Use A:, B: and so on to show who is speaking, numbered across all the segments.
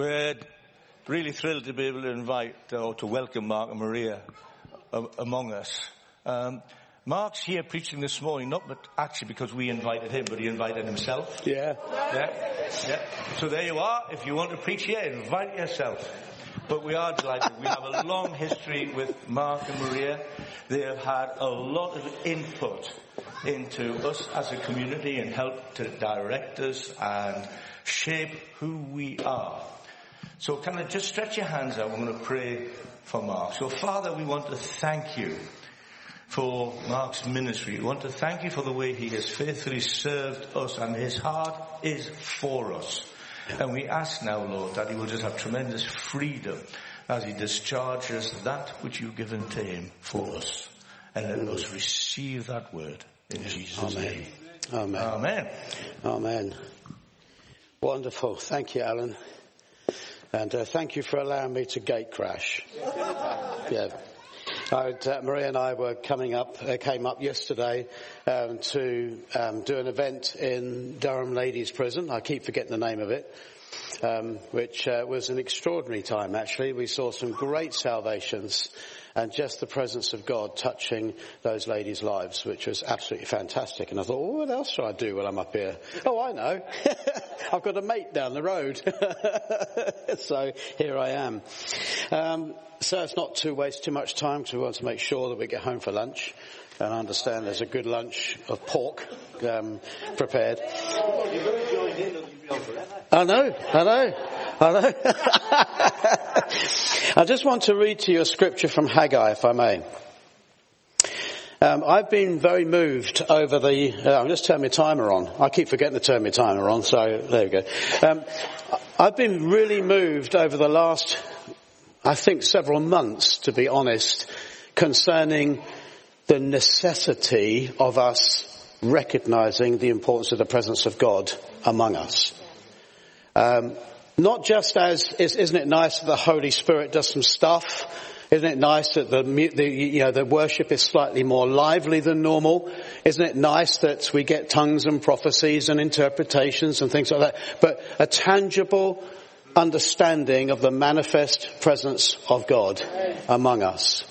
A: We're really thrilled to be able to invite or to welcome Mark and Maria uh, among us. Um, Mark's here preaching this morning, not but actually because we invited him, but he invited himself.
B: Yeah.
A: Yeah. Yeah. So there you are. If you want to preach here, invite yourself. But we are delighted. We have a long history with Mark and Maria. They have had a lot of input into us as a community and helped to direct us and shape who we are. So can I just stretch your hands out? I'm going to pray for Mark. So Father, we want to thank you for Mark's ministry. We want to thank you for the way he has faithfully served us and his heart is for us. And we ask now, Lord, that he will just have tremendous freedom as he discharges that which you've given to him for us. And let us receive that word in Jesus'
B: Amen.
A: name.
B: Amen.
A: Amen.
B: Amen. Wonderful. Thank you, Alan. And uh, thank you for allowing me to gate crash. yeah. I, uh, Maria and I were coming up, uh, came up yesterday um, to um, do an event in Durham Ladies Prison. I keep forgetting the name of it, um, which uh, was an extraordinary time. Actually, we saw some great salvations and just the presence of God touching those ladies' lives, which was absolutely fantastic. And I thought, well, what else should I do while I'm up here? Oh, I know. I've got a mate down the road. so here I am. Um, so it's not to waste too much time because we want to make sure that we get home for lunch. And I understand there's a good lunch of pork um, prepared. I know, I know, I know. I just want to read to you a scripture from Haggai, if I may. Um, I've been very moved over the. Uh, I'm just turning my timer on. I keep forgetting to turn my timer on, so there we go. Um, I've been really moved over the last, I think, several months, to be honest, concerning the necessity of us recognizing the importance of the presence of God among us. Um, not just as, isn't it nice that the Holy Spirit does some stuff? Isn't it nice that the, the, you know, the worship is slightly more lively than normal? Isn't it nice that we get tongues and prophecies and interpretations and things like that? But a tangible understanding of the manifest presence of God among us.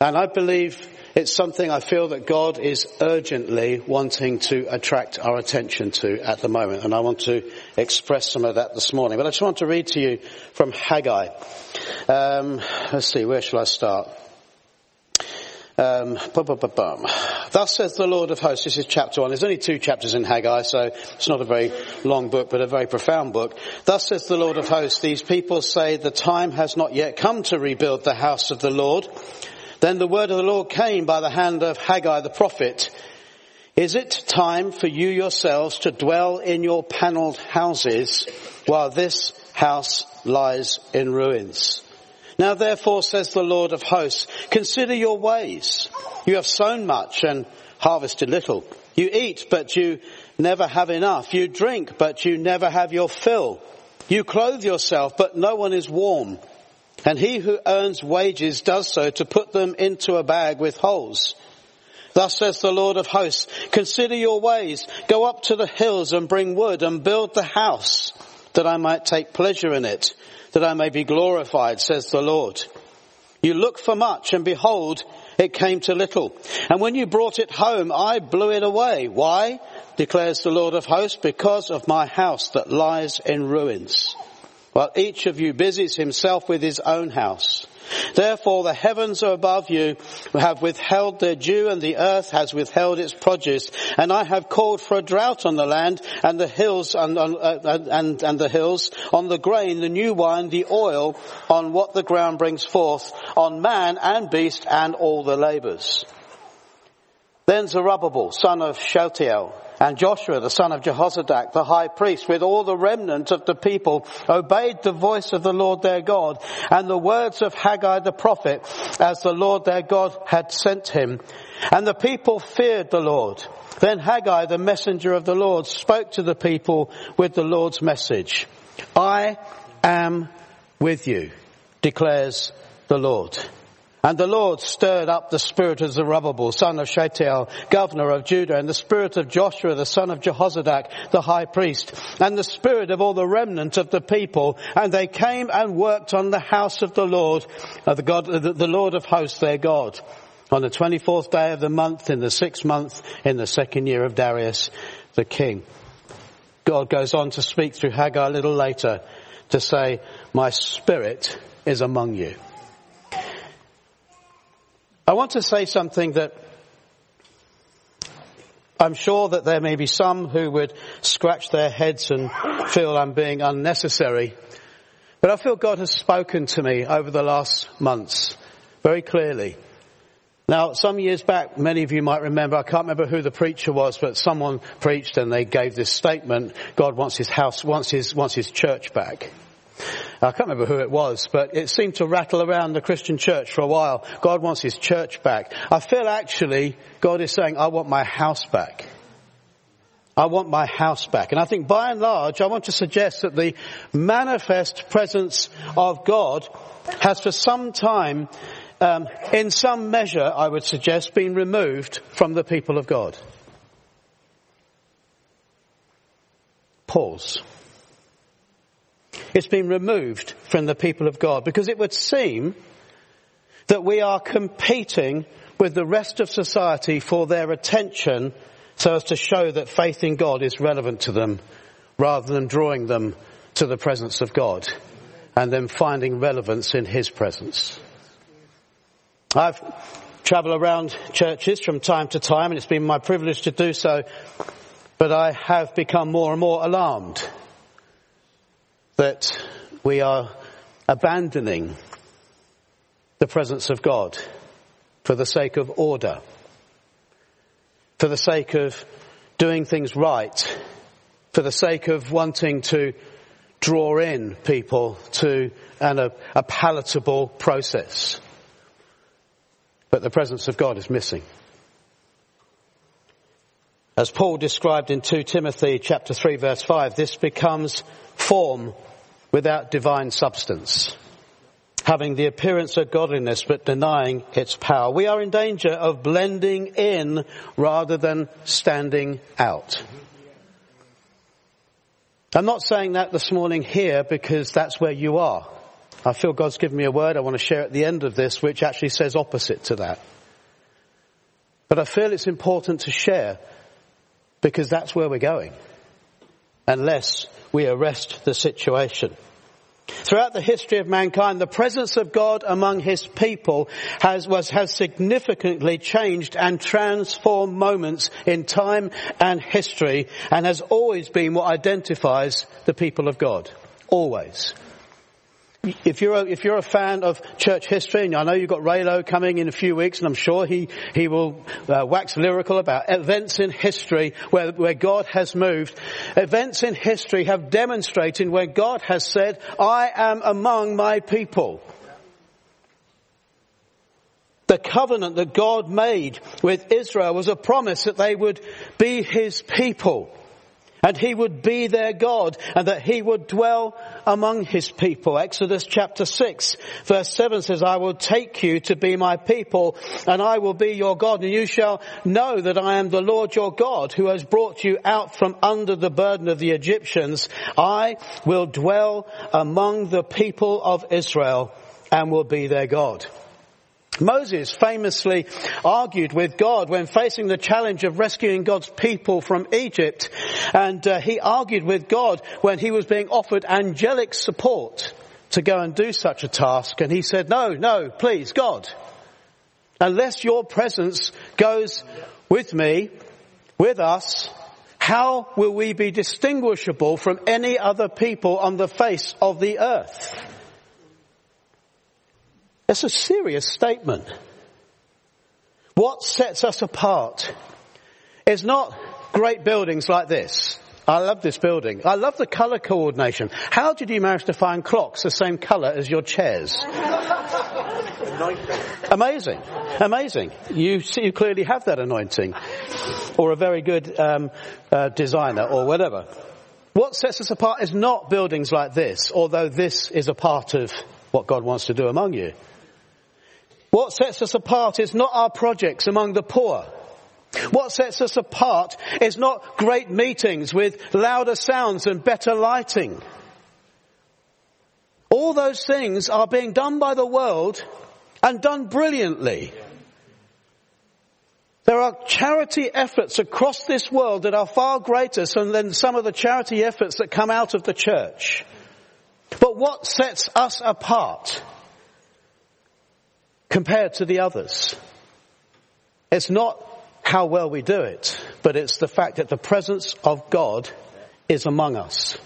B: And I believe it's something I feel that God is urgently wanting to attract our attention to at the moment. And I want to express some of that this morning. But I just want to read to you from Haggai. Um, let's see, where shall I start? Um, Thus says the Lord of hosts, this is chapter one. There's only two chapters in Haggai, so it's not a very long book, but a very profound book. Thus says the Lord of hosts, these people say the time has not yet come to rebuild the house of the Lord. Then the word of the Lord came by the hand of Haggai the prophet. Is it time for you yourselves to dwell in your panelled houses while this house lies in ruins? Now therefore says the Lord of hosts, consider your ways. You have sown much and harvested little. You eat, but you never have enough. You drink, but you never have your fill. You clothe yourself, but no one is warm. And he who earns wages does so to put them into a bag with holes. Thus says the Lord of hosts, consider your ways, go up to the hills and bring wood and build the house that I might take pleasure in it, that I may be glorified, says the Lord. You look for much and behold, it came to little. And when you brought it home, I blew it away. Why? declares the Lord of hosts, because of my house that lies in ruins while each of you busies himself with his own house. Therefore the heavens are above you have withheld their dew and the earth has withheld its produce and I have called for a drought on the land and the hills and, uh, and, and the hills on the grain, the new wine, the oil on what the ground brings forth on man and beast and all the labors. Then Zerubbabel, son of Shealtiel, and Joshua, the son of Jehozadak, the high priest, with all the remnant of the people, obeyed the voice of the Lord their God and the words of Haggai the prophet as the Lord their God had sent him. And the people feared the Lord. Then Haggai, the messenger of the Lord, spoke to the people with the Lord's message. I am with you, declares the Lord. And the Lord stirred up the spirit of Zerubbabel, son of Shealtiel, governor of Judah, and the spirit of Joshua, the son of Jehozadak, the high priest, and the spirit of all the remnant of the people. And they came and worked on the house of the Lord, of the God, the Lord of hosts, their God, on the 24th day of the month, in the sixth month, in the second year of Darius, the king. God goes on to speak through Haggai a little later to say, my spirit is among you. I want to say something that I'm sure that there may be some who would scratch their heads and feel I'm being unnecessary. But I feel God has spoken to me over the last months very clearly. Now, some years back, many of you might remember, I can't remember who the preacher was, but someone preached and they gave this statement, God wants his house, wants his, wants his church back. I can't remember who it was, but it seemed to rattle around the Christian church for a while. God wants his church back. I feel actually God is saying, I want my house back. I want my house back. And I think by and large, I want to suggest that the manifest presence of God has for some time, um, in some measure, I would suggest, been removed from the people of God. Pause. It's been removed from the people of God because it would seem that we are competing with the rest of society for their attention so as to show that faith in God is relevant to them rather than drawing them to the presence of God and then finding relevance in His presence. I've traveled around churches from time to time and it's been my privilege to do so, but I have become more and more alarmed that we are abandoning the presence of God for the sake of order, for the sake of doing things right, for the sake of wanting to draw in people to an, a, a palatable process. But the presence of God is missing. As Paul described in 2 Timothy chapter 3 verse 5, this becomes form without divine substance, having the appearance of godliness but denying its power. We are in danger of blending in rather than standing out. I'm not saying that this morning here because that's where you are. I feel God's given me a word I want to share at the end of this which actually says opposite to that. But I feel it's important to share because that's where we're going. Unless we arrest the situation. Throughout the history of mankind, the presence of God among His people has, was, has significantly changed and transformed moments in time and history and has always been what identifies the people of God. Always if you're a, if you're a fan of church history, and I know you've got Raylo coming in a few weeks, and I'm sure he he will uh, wax lyrical about events in history where where God has moved. Events in history have demonstrated where God has said, "I am among my people." The covenant that God made with Israel was a promise that they would be His people and he would be their God and that he would dwell among his people. Exodus chapter 6 verse 7 says, I will take you to be my people and I will be your God and you shall know that I am the Lord your God who has brought you out from under the burden of the Egyptians. I will dwell among the people of Israel and will be their God. Moses famously argued with God when facing the challenge of rescuing God's people from Egypt. And uh, he argued with God when he was being offered angelic support to go and do such a task. And he said, no, no, please, God, unless your presence goes with me, with us, how will we be distinguishable from any other people on the face of the earth? That's a serious statement. What sets us apart is not great buildings like this. I love this building. I love the colour coordination. How did you manage to find clocks the same colour as your chairs? Amazing. Amazing. You, see, you clearly have that anointing. Or a very good um, uh, designer or whatever. What sets us apart is not buildings like this, although this is a part of what God wants to do among you. What sets us apart is not our projects among the poor. What sets us apart is not great meetings with louder sounds and better lighting. All those things are being done by the world and done brilliantly. There are charity efforts across this world that are far greater than some of the charity efforts that come out of the church. But what sets us apart compared to the others? It's not how well we do it, but it's the fact that the presence of God is among us.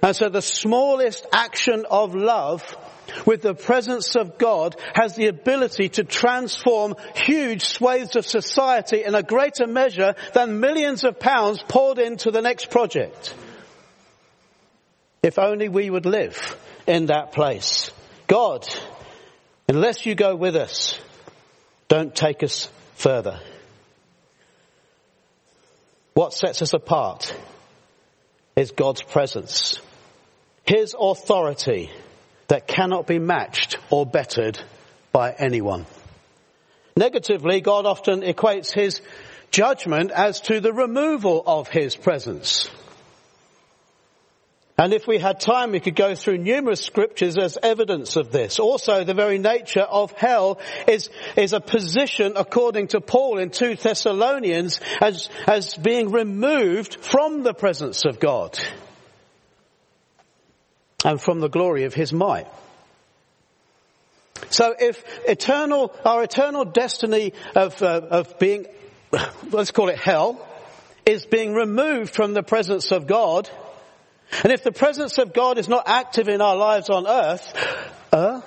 B: And so the smallest action of love with the presence of God has the ability to transform huge swathes of society in a greater measure than millions of pounds poured into the next project. If only we would live in that place. God, unless you go with us, don't take us further. What sets us apart is God's presence. His authority that cannot be matched or bettered by anyone. Negatively, God often equates his judgment as to the removal of his presence. And if we had time, we could go through numerous scriptures as evidence of this. Also, the very nature of hell is, is a position, according to Paul in 2 Thessalonians, as, as being removed from the presence of God and from the glory of his might. So if eternal, our eternal destiny of, uh, of being, let's call it hell, is being removed from the presence of God, and if the presence of God is not active in our lives on earth, uh,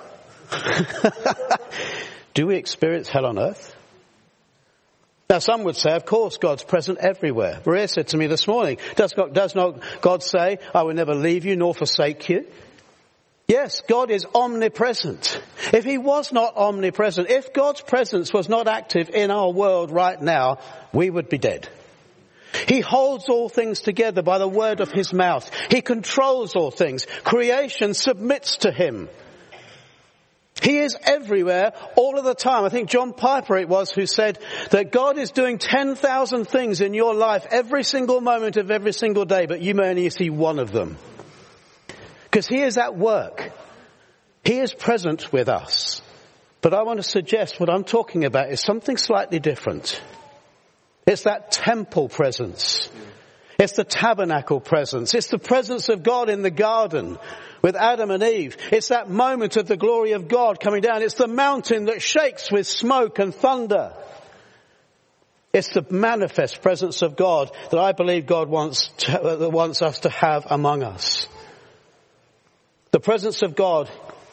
B: do we experience hell on earth? Now some would say, of course, God's present everywhere. Maria said to me this morning, does, God, does not God say, I will never leave you nor forsake you? Yes, God is omnipresent. If He was not omnipresent, if God's presence was not active in our world right now, we would be dead. He holds all things together by the word of his mouth. He controls all things. Creation submits to him. He is everywhere all of the time. I think John Piper it was who said that God is doing 10,000 things in your life every single moment of every single day, but you may only see one of them. Because He is at work. He is present with us. But I want to suggest what I'm talking about is something slightly different. It's that temple presence. It's the tabernacle presence. It's the presence of God in the garden with Adam and Eve. It's that moment of the glory of God coming down. It's the mountain that shakes with smoke and thunder. It's the manifest presence of God that I believe God wants, to, wants us to have among us. The presence of God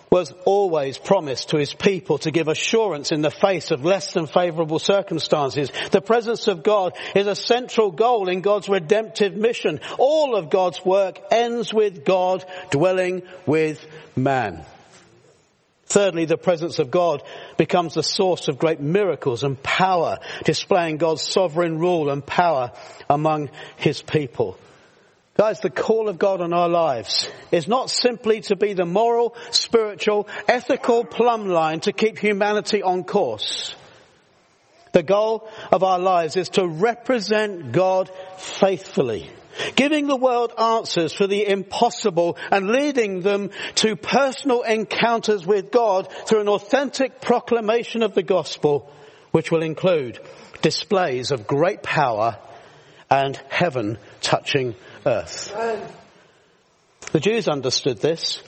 B: was always promised to his people to give assurance in the face of less than favorable circumstances. The presence of God is a central goal in God's redemptive mission. All of God's work ends with God dwelling with man. Thirdly, the presence of God becomes the source of great miracles and power, displaying God's sovereign rule and power among his people. Guys, the call of God on our lives is not simply to be the moral, spiritual, ethical plumb line to keep humanity on course. The goal of our lives is to represent God faithfully, giving the world answers for the impossible and leading them to personal encounters with God through an authentic proclamation of the gospel, which will include displays of great power and heaven touching earth. The Jews understood this.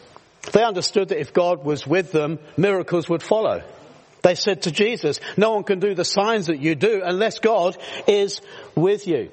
B: They understood that if God was with them, miracles would follow. They said to Jesus, no one can do the signs that you do unless God is with you.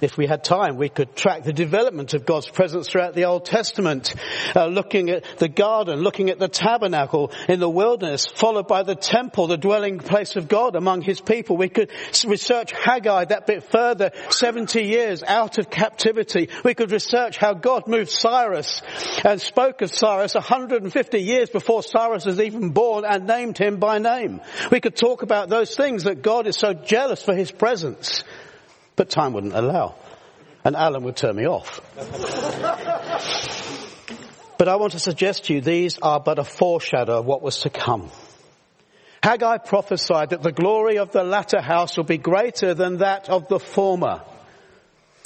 B: If we had time, we could track the development of God's presence throughout the Old Testament, uh, looking at the garden, looking at the tabernacle in the wilderness, followed by the temple, the dwelling place of God among his people. We could research Haggai that bit further, 70 years out of captivity. We could research how God moved Cyrus and spoke of Cyrus 150 years before Cyrus was even born and named him by name. We could talk about those things that God is so jealous for his presence but time wouldn't allow. And Alan would turn me off. But I want to suggest to you these are but a foreshadow of what was to come. Haggai prophesied that the glory of the latter house will be greater than that of the former.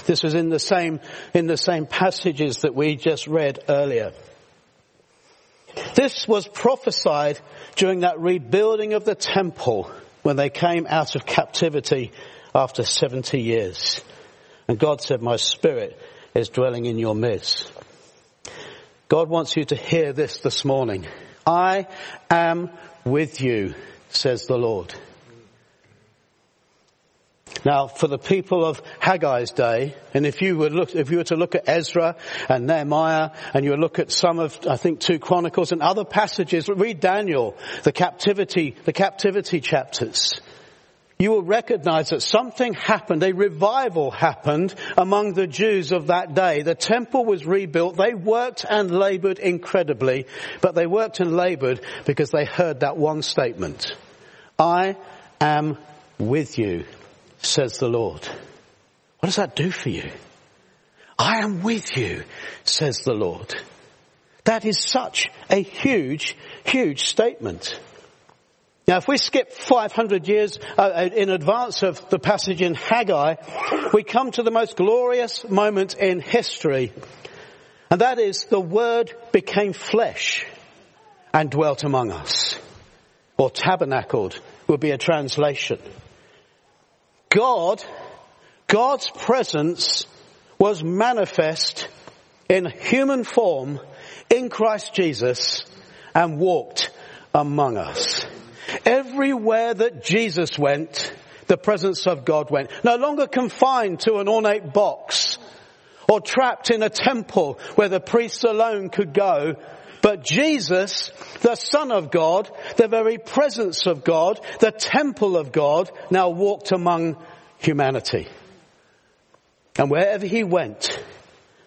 B: This was in the same, in the same passages that we just read earlier. This was prophesied during that rebuilding of the temple when they came out of captivity after 70 years. And God said, my spirit is dwelling in your midst. God wants you to hear this this morning. I am with you, says the Lord. Now, for the people of Haggai's day, and if you were look, if you were to look at Ezra and Nehemiah, and you look at some of, I think, two Chronicles and other passages, read Daniel, the captivity, the captivity chapters. You will recognize that something happened, a revival happened among the Jews of that day. The temple was rebuilt. They worked and labored incredibly, but they worked and labored because they heard that one statement. I am with you says the Lord. What does that do for you? I am with you, says the Lord. That is such a huge, huge statement. Now, if we skip 500 years uh, in advance of the passage in Haggai, we come to the most glorious moment in history. And that is the Word became flesh and dwelt among us. Or tabernacled would be a translation. God, God's presence was manifest in human form in Christ Jesus and walked among us. Everywhere that Jesus went, the presence of God went. No longer confined to an ornate box or trapped in a temple where the priests alone could go, but Jesus, the Son of God, the very presence of God, the temple of God, now walked among humanity. And wherever he went,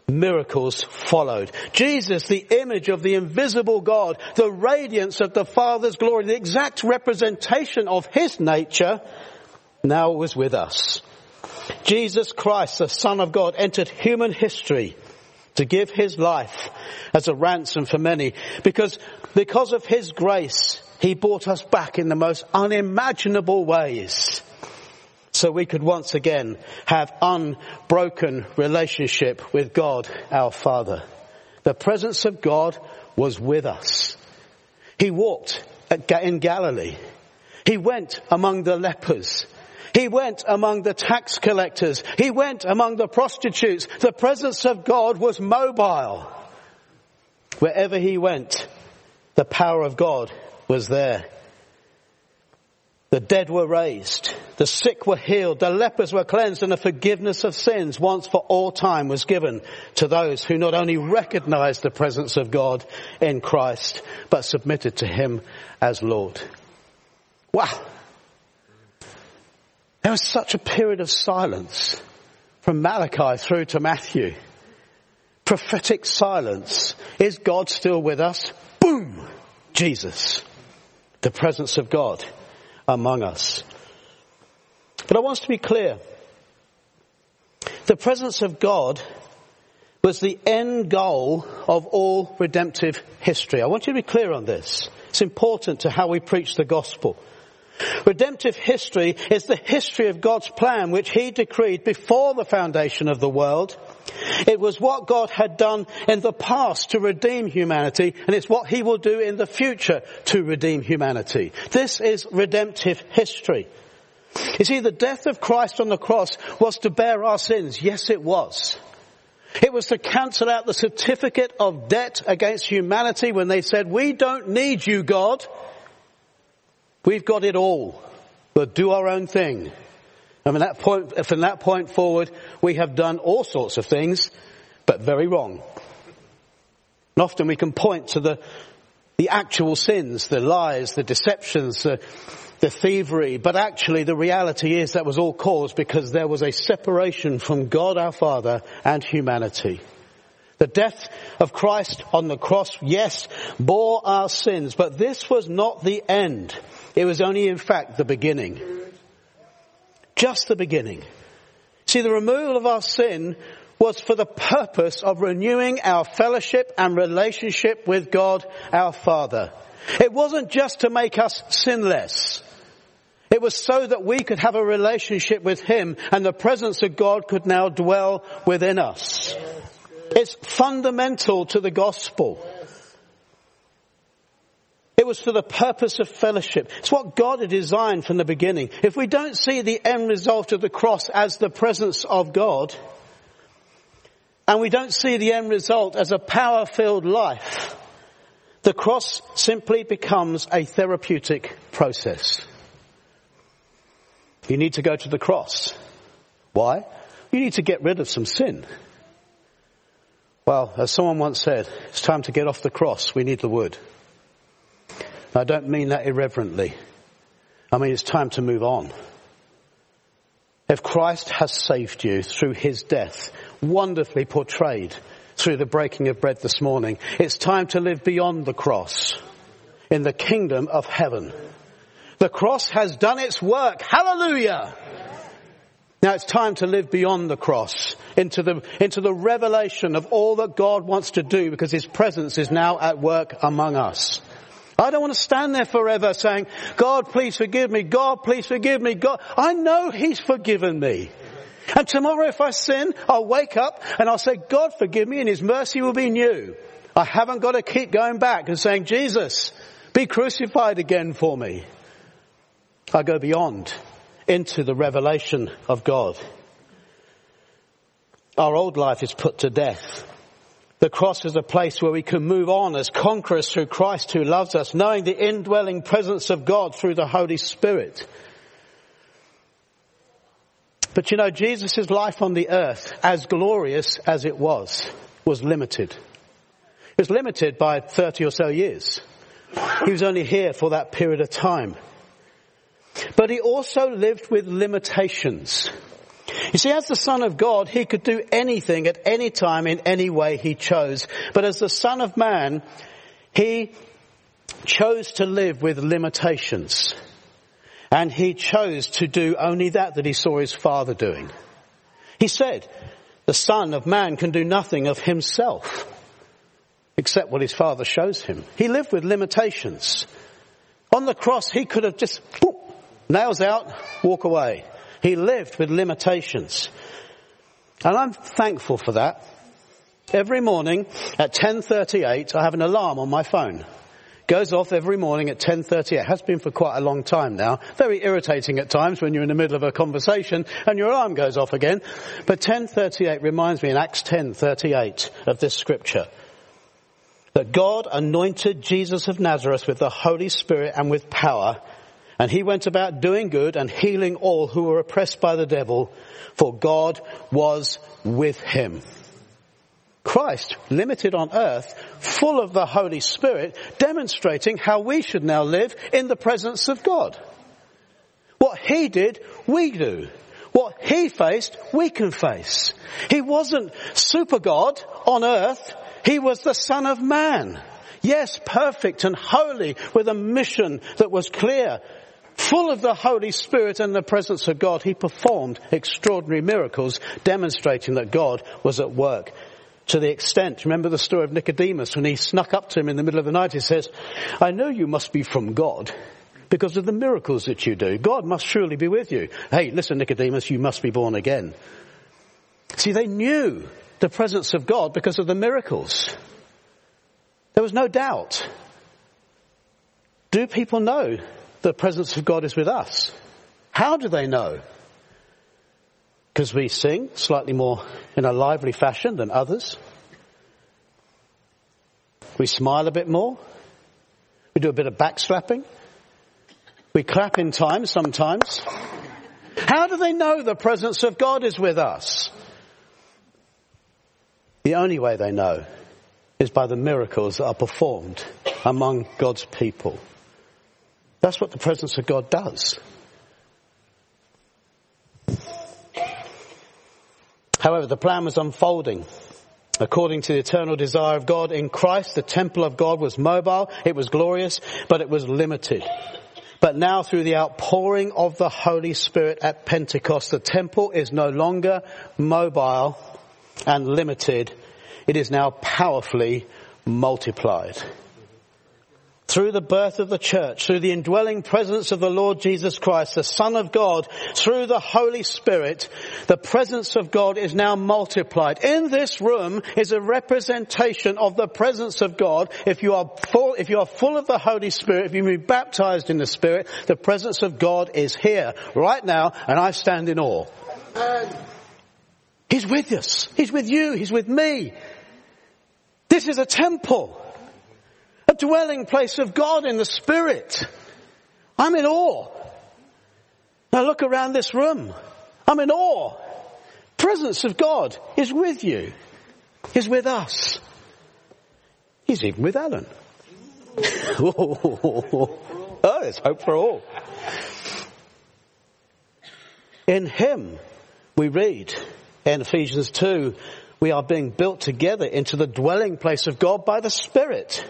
B: miracles followed. Jesus, the image of the invisible God, the radiance of the Father's glory, the exact representation of his nature, now was with us. Jesus Christ, the Son of God, entered human history to give his life as a ransom for many because, because of his grace, he brought us back in the most unimaginable ways so we could once again have unbroken relationship with God our Father. The presence of God was with us. He walked in Galilee. He went among the lepers. He went among the tax collectors. He went among the prostitutes. The presence of God was mobile. Wherever he went, the power of God was there. The dead were raised. The sick were healed. The lepers were cleansed and the forgiveness of sins once for all time was given to those who not only recognized the presence of God in Christ, but submitted to Him as Lord. Wow. There was such a period of silence from Malachi through to Matthew. Prophetic silence. Is God still with us? Boom! Jesus. The presence of God among us. But I want to be clear. The presence of God was the end goal of all redemptive history. I want you to be clear on this. It's important to how we preach the gospel. Redemptive history is the history of God's plan which He decreed before the foundation of the world. It was what God had done in the past to redeem humanity and it's what He will do in the future to redeem humanity. This is redemptive history. You see, the death of Christ on the cross was to bear our sins. Yes, it was. It was to cancel out the certificate of debt against humanity when they said, we don't need you, God. We've got it all, but do our own thing. And from that point, from that point forward, we have done all sorts of things, but very wrong. And often we can point to the, the actual sins, the lies, the deceptions, the, the thievery, but actually the reality is that was all caused because there was a separation from God our Father and humanity. The death of Christ on the cross, yes, bore our sins, but this was not the end. It was only in fact the beginning. Just the beginning. See, the removal of our sin was for the purpose of renewing our fellowship and relationship with God our Father. It wasn't just to make us sinless. It was so that we could have a relationship with Him and the presence of God could now dwell within us. It's fundamental to the gospel. It was for the purpose of fellowship. It's what God had designed from the beginning. If we don't see the end result of the cross as the presence of God, and we don't see the end result as a power-filled life, the cross simply becomes a therapeutic process. You need to go to the cross. Why? You need to get rid of some sin. Well, as someone once said, it's time to get off the cross. We need the wood. I don't mean that irreverently. I mean it's time to move on. If Christ has saved you through his death, wonderfully portrayed through the breaking of bread this morning, it's time to live beyond the cross in the kingdom of heaven. The cross has done its work. Hallelujah! Now it's time to live beyond the cross into the, into the revelation of all that God wants to do because His presence is now at work among us. I don't want to stand there forever saying, God, please forgive me. God, please forgive me. God, I know He's forgiven me. And tomorrow if I sin, I'll wake up and I'll say, God, forgive me and His mercy will be new. I haven't got to keep going back and saying, Jesus, be crucified again for me. I go beyond into the revelation of God. Our old life is put to death. The cross is a place where we can move on as conquerors through Christ who loves us, knowing the indwelling presence of God through the Holy Spirit. But you know, Jesus' life on the earth, as glorious as it was, was limited. It was limited by 30 or so years. He was only here for that period of time. But he also lived with limitations. You see, as the Son of God, he could do anything at any time in any way he chose. But as the Son of Man, he chose to live with limitations. And he chose to do only that that he saw his Father doing. He said, the Son of Man can do nothing of himself except what his Father shows him. He lived with limitations. On the cross, he could have just, nails out, walk away. He lived with limitations. And I'm thankful for that. Every morning at 10.38, I have an alarm on my phone. Goes off every morning at 10.38. Has been for quite a long time now. Very irritating at times when you're in the middle of a conversation and your alarm goes off again. But 10.38 reminds me in Acts 10.38 of this scripture. That God anointed Jesus of Nazareth with the Holy Spirit and with power and he went about doing good and healing all who were oppressed by the devil, for God was with him. Christ, limited on earth, full of the Holy Spirit, demonstrating how we should now live in the presence of God. What he did, we do. What he faced, we can face. He wasn't super God on earth. He was the son of man. Yes, perfect and holy with a mission that was clear Full of the Holy Spirit and the presence of God, he performed extraordinary miracles demonstrating that God was at work. To the extent, remember the story of Nicodemus when he snuck up to him in the middle of the night, he says, I know you must be from God because of the miracles that you do. God must surely be with you. Hey, listen Nicodemus, you must be born again. See, they knew the presence of God because of the miracles. There was no doubt. Do people know the presence of God is with us. How do they know? Because we sing slightly more in a lively fashion than others. We smile a bit more. We do a bit of backslapping. We clap in time sometimes. How do they know the presence of God is with us? The only way they know is by the miracles that are performed among God's people. That's what the presence of God does. However, the plan was unfolding. According to the eternal desire of God in Christ, the temple of God was mobile, it was glorious, but it was limited. But now through the outpouring of the Holy Spirit at Pentecost, the temple is no longer mobile, and limited, it is now powerfully multiplied through the birth of the church, through the indwelling presence of the Lord Jesus Christ, the Son of God, through the Holy Spirit, the presence of God is now multiplied. In this room is a representation of the presence of God. If you are full, if you are full of the Holy Spirit, if you've been baptized in the Spirit, the presence of God is here right now and I stand in awe. He's with us. He's with you. He's with me. This is a temple dwelling place of God in the Spirit. I'm in awe. Now look around this room. I'm in awe. Presence of God is with you. Is with us. He's even with Alan. oh, there's hope for all. In Him, we read in Ephesians 2, we are being built together into the dwelling place of God by the Spirit.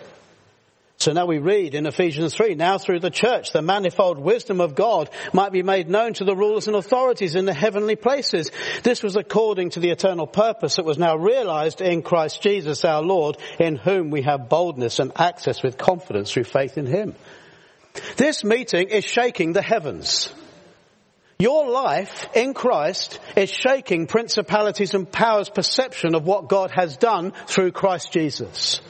B: So now we read in Ephesians 3, now through the church, the manifold wisdom of God might be made known to the rulers and authorities in the heavenly places. This was according to the eternal purpose that was now realized in Christ Jesus our Lord, in whom we have boldness and access with confidence through faith in Him. This meeting is shaking the heavens. Your life in Christ is shaking principalities and powers perception of what God has done through Christ Jesus.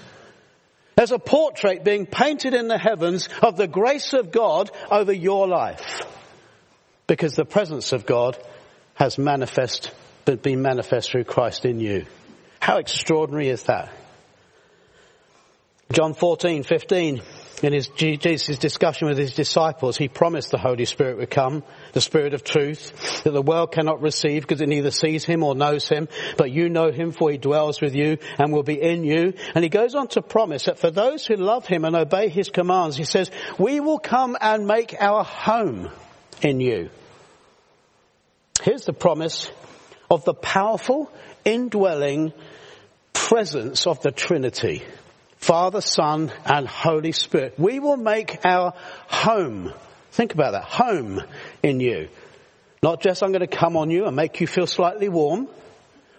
B: There's a portrait being painted in the heavens of the grace of God over your life. Because the presence of God has manifest, been manifest through Christ in you. How extraordinary is that? John 14, 15 in his Jesus' discussion with his disciples, he promised the Holy Spirit would come, the Spirit of truth, that the world cannot receive because it neither sees him or knows him, but you know him for he dwells with you and will be in you. And he goes on to promise that for those who love him and obey his commands, he says, we will come and make our home in you. Here's the promise of the powerful indwelling presence of the Trinity. Father, Son, and Holy Spirit. We will make our home. Think about that. Home in you. Not just I'm going to come on you and make you feel slightly warm.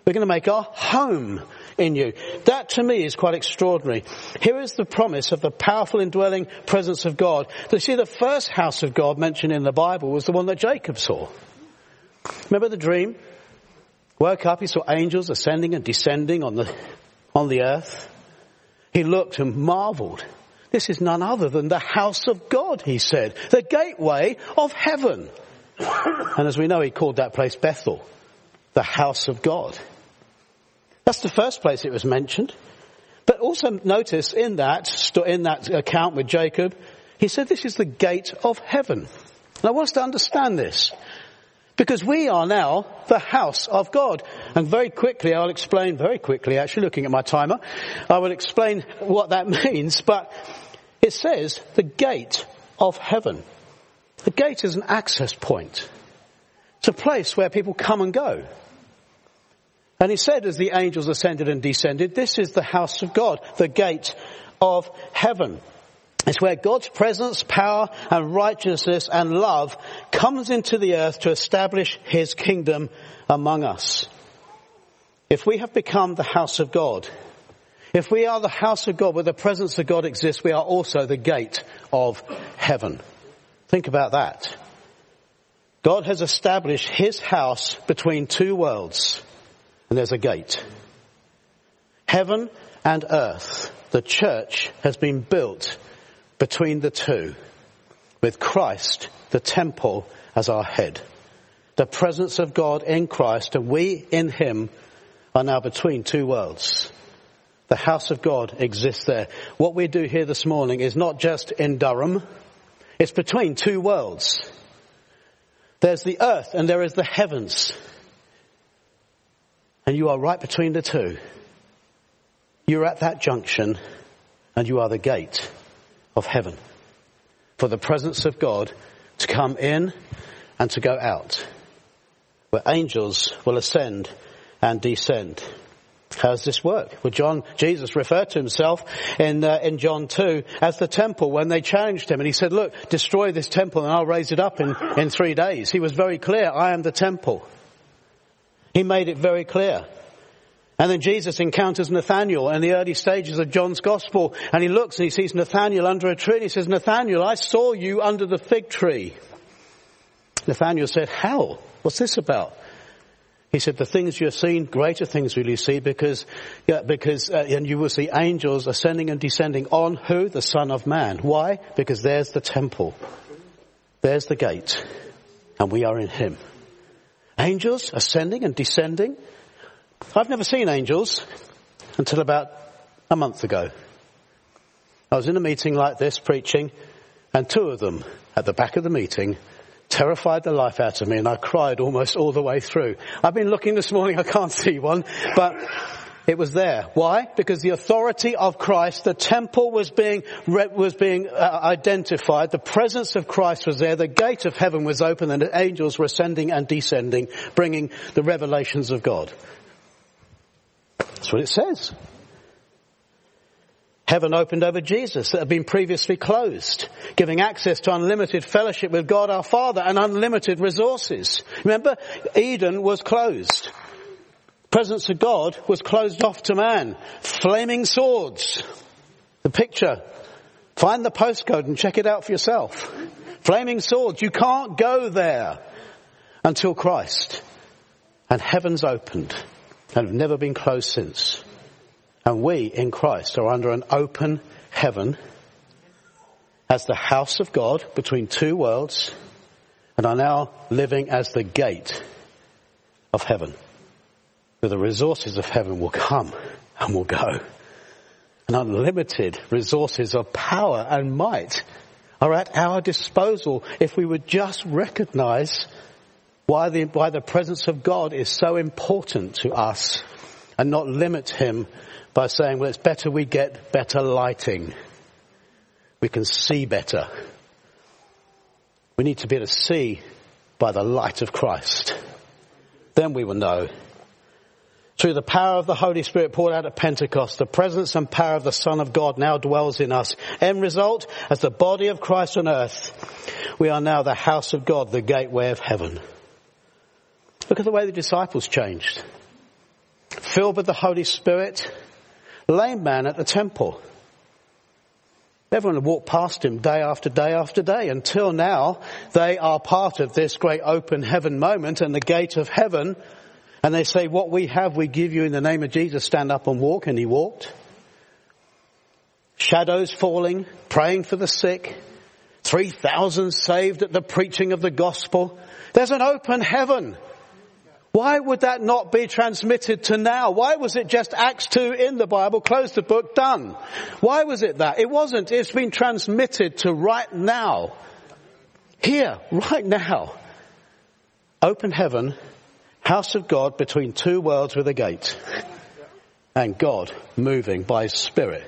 B: We're going to make our home in you. That to me is quite extraordinary. Here is the promise of the powerful indwelling presence of God. You see, the first house of God mentioned in the Bible was the one that Jacob saw. Remember the dream? Woke up, he saw angels ascending and descending on the, on the earth. He looked and marveled. This is none other than the house of God, he said, the gateway of heaven. And as we know, he called that place Bethel, the house of God. That's the first place it was mentioned. But also notice in that, in that account with Jacob, he said this is the gate of heaven. And I want us to understand this. Because we are now the house of God. And very quickly, I'll explain, very quickly actually, looking at my timer, I will explain what that means, but it says the gate of heaven. The gate is an access point. It's a place where people come and go. And he said as the angels ascended and descended, this is the house of God, the gate of heaven. It's where God's presence, power and righteousness and love comes into the earth to establish His kingdom among us. If we have become the house of God, if we are the house of God where the presence of God exists, we are also the gate of heaven. Think about that. God has established His house between two worlds and there's a gate. Heaven and earth. The church has been built between the two with Christ, the temple, as our head. The presence of God in Christ and we in Him are now between two worlds. The house of God exists there. What we do here this morning is not just in Durham. It's between two worlds. There's the earth and there is the heavens. And you are right between the two. You're at that junction and you are the gate of heaven for the presence of God to come in and to go out, where angels will ascend and descend. How does this work? Well, John, Jesus referred to himself in, uh, in John 2 as the temple when they challenged him and he said, look, destroy this temple and I'll raise it up in, in three days. He was very clear, I am the temple. He made it very clear. And then Jesus encounters Nathaniel in the early stages of John's gospel and he looks and he sees Nathaniel under a tree and he says, Nathaniel, I saw you under the fig tree. Nathaniel said, how? What's this about? He said, the things you've seen, greater things will you see because, yeah, because, uh, and you will see angels ascending and descending on who? The Son of Man. Why? Because there's the temple. There's the gate. And we are in Him. Angels ascending and descending. I've never seen angels until about a month ago. I was in a meeting like this preaching and two of them at the back of the meeting terrified the life out of me and I cried almost all the way through. I've been looking this morning, I can't see one, but it was there. Why? Because the authority of Christ, the temple was being, was being uh, identified, the presence of Christ was there, the gate of heaven was open and the angels were ascending and descending, bringing the revelations of God. That's what it says. Heaven opened over Jesus that had been previously closed, giving access to unlimited fellowship with God our Father and unlimited resources. Remember, Eden was closed. Presence of God was closed off to man. Flaming swords. The picture. Find the postcode and check it out for yourself. Flaming swords. You can't go there until Christ. And heaven's opened and have never been closed since. And we in Christ are under an open heaven as the house of God between two worlds and are now living as the gate of heaven. Where the resources of heaven will come and will go. And unlimited resources of power and might are at our disposal if we would just recognize why the, why the presence of God is so important to us and not limit Him by saying, well, it's better we get better lighting. We can see better. We need to be able to see by the light of Christ. Then we will know. Through the power of the Holy Spirit poured out at Pentecost, the presence and power of the Son of God now dwells in us. End result, as the body of Christ on earth, we are now the house of God, the gateway of heaven. Look at the way the disciples changed. Filled with the Holy Spirit, lame man at the temple. Everyone had walked past him day after day after day until now they are part of this great open heaven moment and the gate of heaven and they say, what we have we give you in the name of Jesus, stand up and walk. And he walked. Shadows falling, praying for the sick, 3,000 saved at the preaching of the gospel. There's an open heaven. Why would that not be transmitted to now? Why was it just Acts 2 in the Bible, close the book, done? Why was it that? It wasn't. It's been transmitted to right now. Here, right now. Open heaven, house of God between two worlds with a gate. And God moving by His Spirit,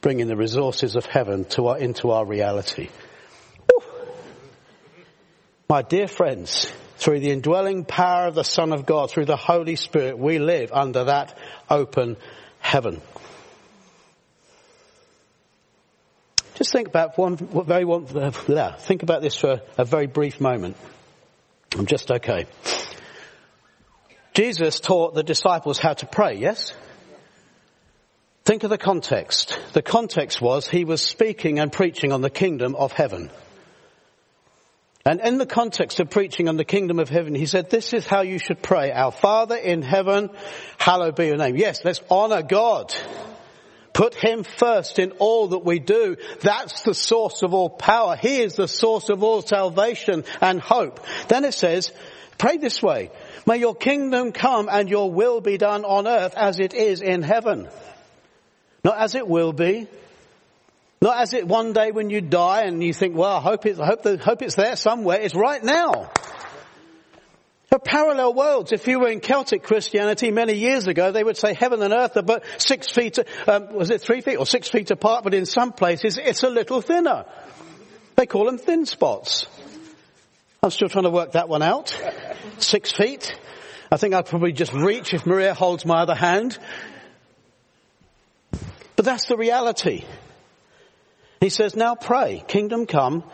B: bringing the resources of heaven to our, into our reality. My dear friends, through the indwelling power of the Son of God, through the Holy Spirit, we live under that open heaven. Just think about one very one, think about this for a very brief moment. I'm just okay. Jesus taught the disciples how to pray, yes? Think of the context. The context was he was speaking and preaching on the kingdom of heaven. And in the context of preaching on the kingdom of heaven, he said, this is how you should pray. Our Father in heaven, hallowed be your name. Yes, let's honor God. Put Him first in all that we do. That's the source of all power. He is the source of all salvation and hope. Then it says, pray this way. May your kingdom come and your will be done on earth as it is in heaven. Not as it will be, not as it one day when you die and you think, well, I hope, it, I hope, the, hope it's there somewhere. It's right now. They're parallel worlds. If you were in Celtic Christianity many years ago, they would say heaven and earth are but six feet, um, was it three feet or six feet apart, but in some places it's a little thinner. They call them thin spots. I'm still trying to work that one out. Six feet. I think I'd probably just reach if Maria holds my other hand. But that's the reality. He says, now pray, kingdom come,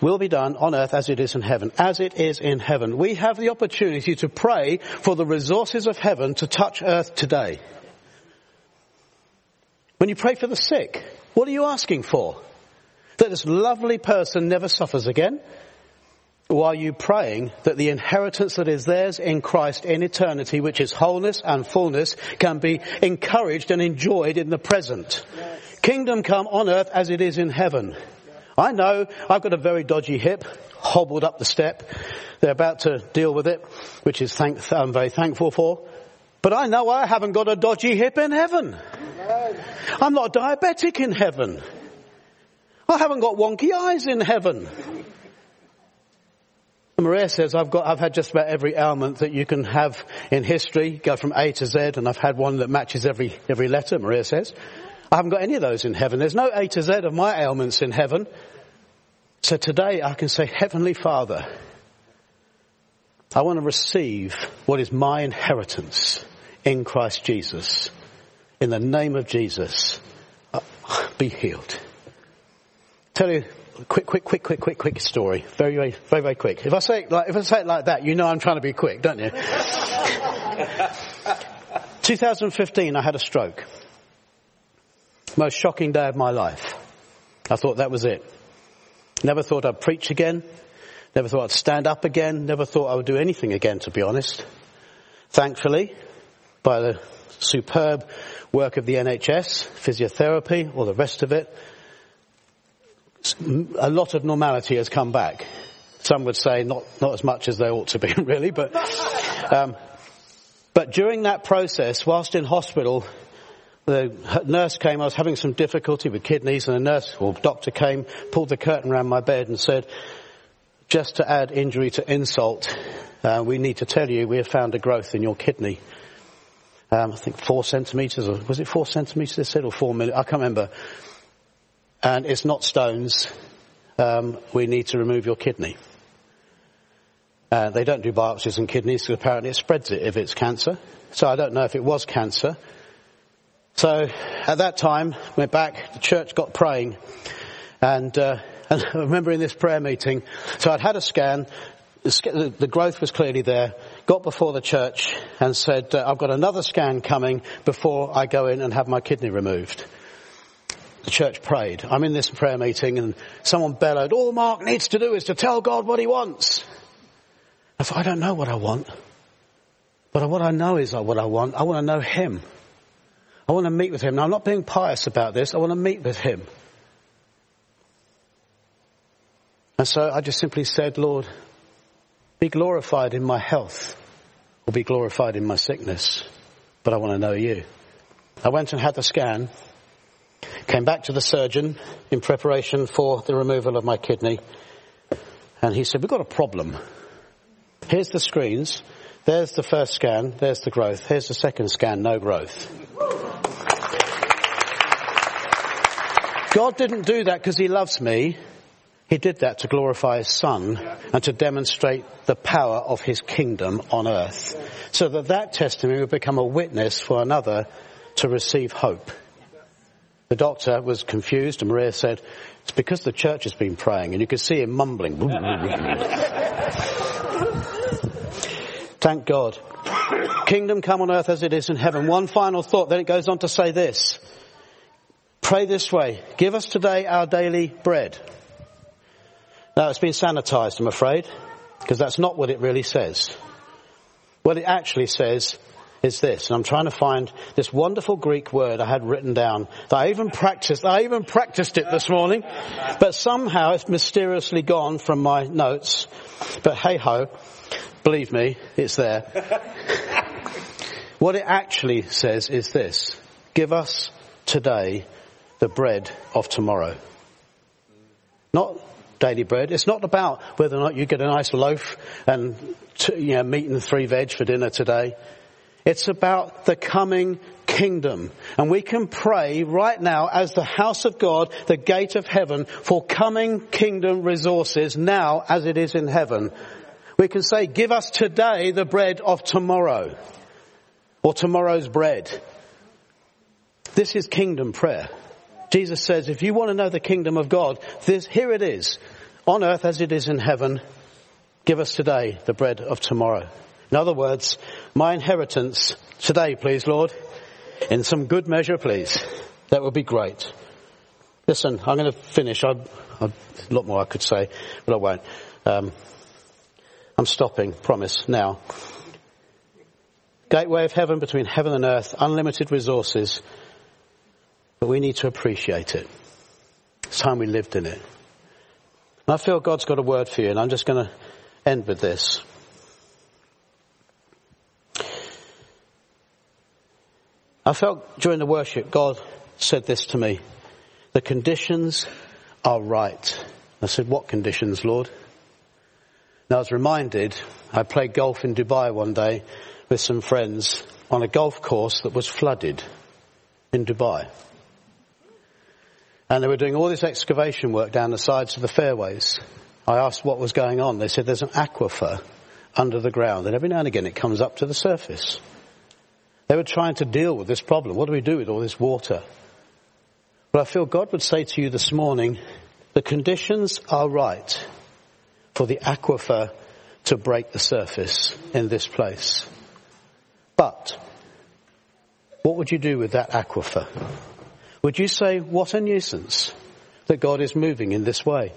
B: will be done on earth as it is in heaven. As it is in heaven. We have the opportunity to pray for the resources of heaven to touch earth today. When you pray for the sick, what are you asking for? That this lovely person never suffers again? Or are you praying that the inheritance that is theirs in Christ in eternity, which is wholeness and fullness, can be encouraged and enjoyed in the present? Kingdom come on earth as it is in heaven. I know I've got a very dodgy hip, hobbled up the step. They're about to deal with it, which is thank, I'm very thankful for. But I know I haven't got a dodgy hip in heaven. I'm not diabetic in heaven. I haven't got wonky eyes in heaven. Maria says, I've got, I've had just about every ailment that you can have in history, go from A to Z, and I've had one that matches every, every letter, Maria says. I haven't got any of those in heaven. There's no A to Z of my ailments in heaven. So today I can say, Heavenly Father, I want to receive what is my inheritance in Christ Jesus. In the name of Jesus, uh, be healed. Tell you quick, quick, quick, quick, quick, quick story. Very, very, very, very quick. If I say it like, if I say it like that, you know I'm trying to be quick, don't you? 2015, I had a stroke. Most shocking day of my life. I thought that was it. Never thought I'd preach again. Never thought I'd stand up again. Never thought I would do anything again, to be honest. Thankfully, by the superb work of the NHS, physiotherapy, all the rest of it, a lot of normality has come back. Some would say not, not as much as they ought to be, really, but, um, but during that process, whilst in hospital, the nurse came, I was having some difficulty with kidneys, and the nurse or doctor came, pulled the curtain around my bed and said, just to add injury to insult, uh, we need to tell you we have found a growth in your kidney. Um, I think four centimetres, or was it four centimetres they said, or four millimeters? I can't remember and it's not stones, um, we need to remove your kidney. Uh, they don't do biopsies in kidneys because apparently it spreads it if it's cancer. So I don't know if it was cancer. So at that time, went back, the church got praying, and, uh, and I remember in this prayer meeting, so I'd had a scan, the, growth was clearly there, got before the church and said, uh, I've got another scan coming before I go in and have my kidney removed the church prayed. I'm in this prayer meeting and someone bellowed, all Mark needs to do is to tell God what he wants. I thought, I don't know what I want. But what I know is what I want. I want to know him. I want to meet with him. Now I'm not being pious about this. I want to meet with him. And so I just simply said, Lord, be glorified in my health or be glorified in my sickness. But I want to know you. I went and had the scan Came back to the surgeon in preparation for the removal of my kidney. And he said, we've got a problem. Here's the screens. There's the first scan. There's the growth. Here's the second scan. No growth. God didn't do that because he loves me. He did that to glorify his son and to demonstrate the power of his kingdom on earth. So that that testimony would become a witness for another to receive hope. The doctor was confused and Maria said, it's because the church has been praying and you could see him mumbling. Thank God. Kingdom come on earth as it is in heaven. One final thought, then it goes on to say this. Pray this way. Give us today our daily bread. Now it's been sanitized, I'm afraid, because that's not what it really says. What it actually says is this, and I'm trying to find this wonderful Greek word I had written down that I even practiced, I even practiced it this morning, but somehow it's mysteriously gone from my notes. But hey ho, believe me, it's there. what it actually says is this, give us today the bread of tomorrow. Not daily bread. It's not about whether or not you get a nice loaf and you know, meat and three veg for dinner today. It's about the coming kingdom. And we can pray right now as the house of God, the gate of heaven, for coming kingdom resources now as it is in heaven. We can say, give us today the bread of tomorrow. Or tomorrow's bread. This is kingdom prayer. Jesus says, if you want to know the kingdom of God, this, here it is. on earth as it is in heaven, give us today the bread of tomorrow. In other words, my inheritance today, please, Lord, in some good measure, please. That would be great. Listen, I'm going to finish. A lot more I could say, but I won't. Um, I'm stopping, promise, now. Gateway of heaven between heaven and earth, unlimited resources, but we need to appreciate it. It's time we lived in it. And I feel God's got a word for you, and I'm just going to end with this. I felt during the worship, God said this to me. The conditions are right. I said, what conditions, Lord? Now I was reminded, I played golf in Dubai one day with some friends on a golf course that was flooded in Dubai. And they were doing all this excavation work down the sides of the fairways. I asked what was going on. They said there's an aquifer under the ground and every now and again it comes up to the surface. They were trying to deal with this problem. What do we do with all this water? But I feel God would say to you this morning, the conditions are right for the aquifer to break the surface in this place. But, what would you do with that aquifer? Would you say, what a nuisance that God is moving in this way?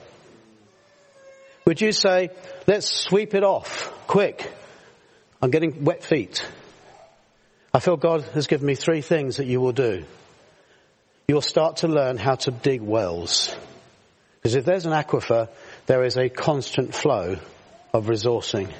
B: Would you say, let's sweep it off, quick, I'm getting wet feet. I feel God has given me three things that you will do. You'll start to learn how to dig wells. Because if there's an aquifer, there is a constant flow of resourcing.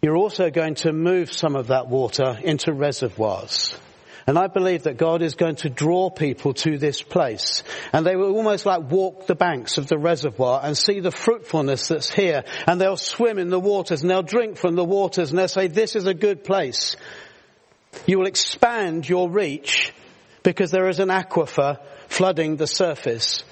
B: You're also going to move some of that water into reservoirs. And I believe that God is going to draw people to this place. And they will almost like walk the banks of the reservoir and see the fruitfulness that's here. And they'll swim in the waters and they'll drink from the waters and they'll say, this is a good place. You will expand your reach because there is an aquifer flooding the surface.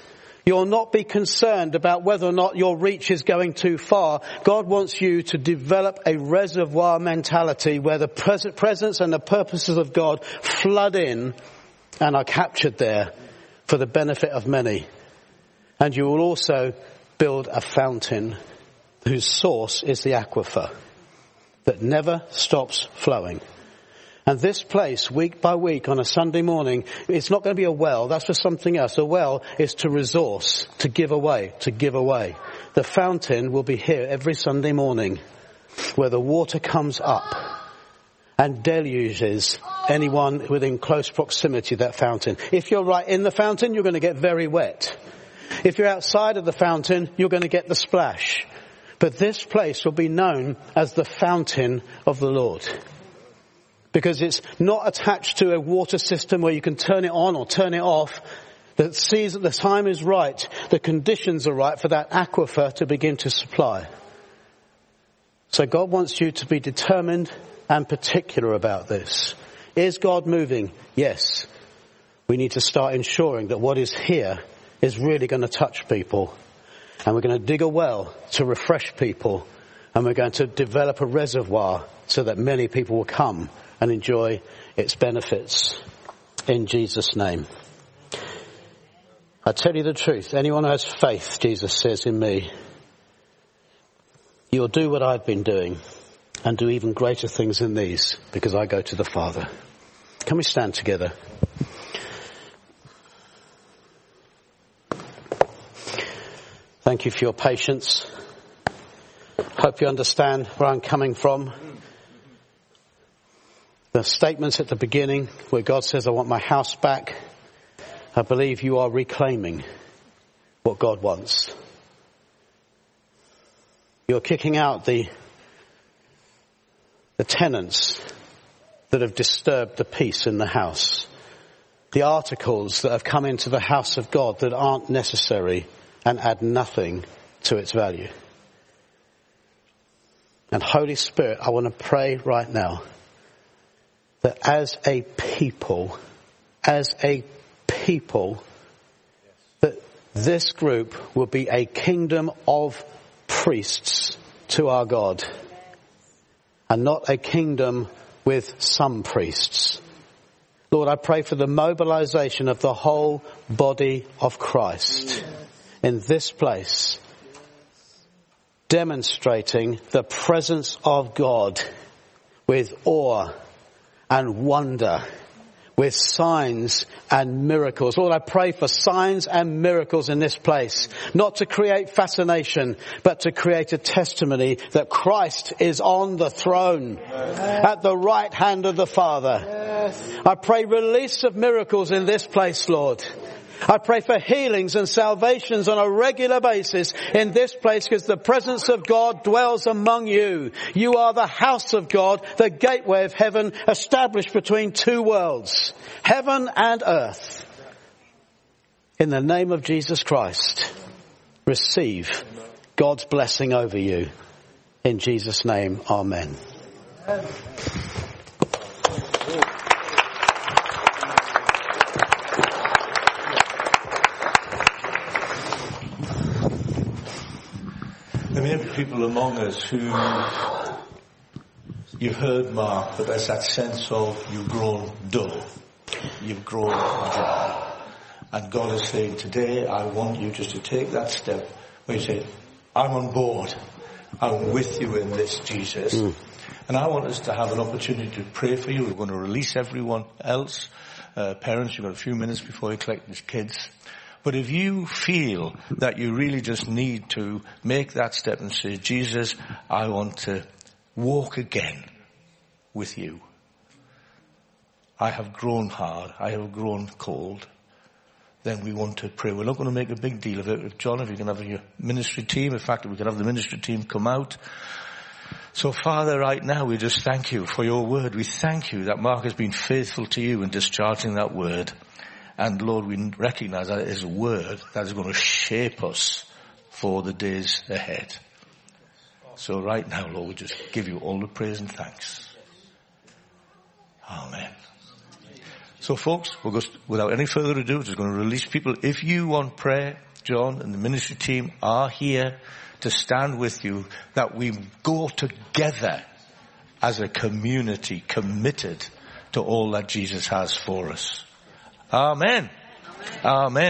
B: You'll not be concerned about whether or not your reach is going too far. God wants you to develop a reservoir mentality where the presence and the purposes of God flood in and are captured there for the benefit of many. And you will also build a fountain whose source is the aquifer that never stops flowing. And this place, week by week on a Sunday morning, it's not going to be a well, that's for something else. A well is to resource, to give away, to give away. The fountain will be here every Sunday morning where the water comes up and deluges anyone within close proximity to that fountain. If you're right in the fountain, you're going to get very wet. If you're outside of the fountain, you're going to get the splash. But this place will be known as the fountain of the Lord because it's not attached to a water system where you can turn it on or turn it off that sees that the time is right, the conditions are right for that aquifer to begin to supply. So God wants you to be determined and particular about this. Is God moving? Yes. We need to start ensuring that what is here is really going to touch people. And we're going to dig a well to refresh people. And we're going to develop a reservoir so that many people will come and enjoy its benefits in Jesus' name. I tell you the truth, anyone who has faith, Jesus says in me, you'll do what I've been doing and do even greater things than these because I go to the Father. Can we stand together? Thank you for your patience. Hope you understand where I'm coming from the statements at the beginning where God says, I want my house back, I believe you are reclaiming what God wants. You're kicking out the, the tenants that have disturbed the peace in the house. The articles that have come into the house of God that aren't necessary and add nothing to its value. And Holy Spirit, I want to pray right now that as a people, as a people, that this group will be a kingdom of priests to our God and not a kingdom with some priests. Lord, I pray for the mobilization of the whole body of Christ in this place demonstrating the presence of God with awe and wonder with signs and miracles. Lord, I pray for signs and miracles in this place, not to create fascination, but to create a testimony that Christ is on the throne at the right hand of the Father. I pray release of miracles in this place, Lord. I pray for healings and salvations on a regular basis in this place because the presence of God dwells among you. You are the house of God, the gateway of heaven established between two worlds, heaven and earth. In the name of Jesus Christ, receive God's blessing over you. In Jesus' name, Amen.
A: There may be people among us who you've heard Mark, but there's that sense of you've grown dull. You've grown dry. And God is saying, today I want you just to take that step where you say, I'm on board. I'm with you in this, Jesus. Mm. And I want us to have an opportunity to pray for you. We're going to release everyone else. Uh, parents, you've got a few minutes before you collect these kids. But if you feel that you really just need to make that step and say, Jesus, I want to walk again with you. I have grown hard. I have grown cold. Then we want to pray. We're not going to make a big deal of it. John, if you can have your ministry team, in fact, we can have the ministry team come out. So Father, right now we just thank you for your word. We thank you that Mark has been faithful to you in discharging that word. And Lord, we recognize that is a word that is going to shape us for the days ahead. So right now, Lord, we just give you all the praise and thanks. Amen. So folks, just, without any further ado, we're just going to release people. If you want prayer, John and the ministry team are here to stand with you, that we go together as a community committed to all that Jesus has for us. Amen. Amen.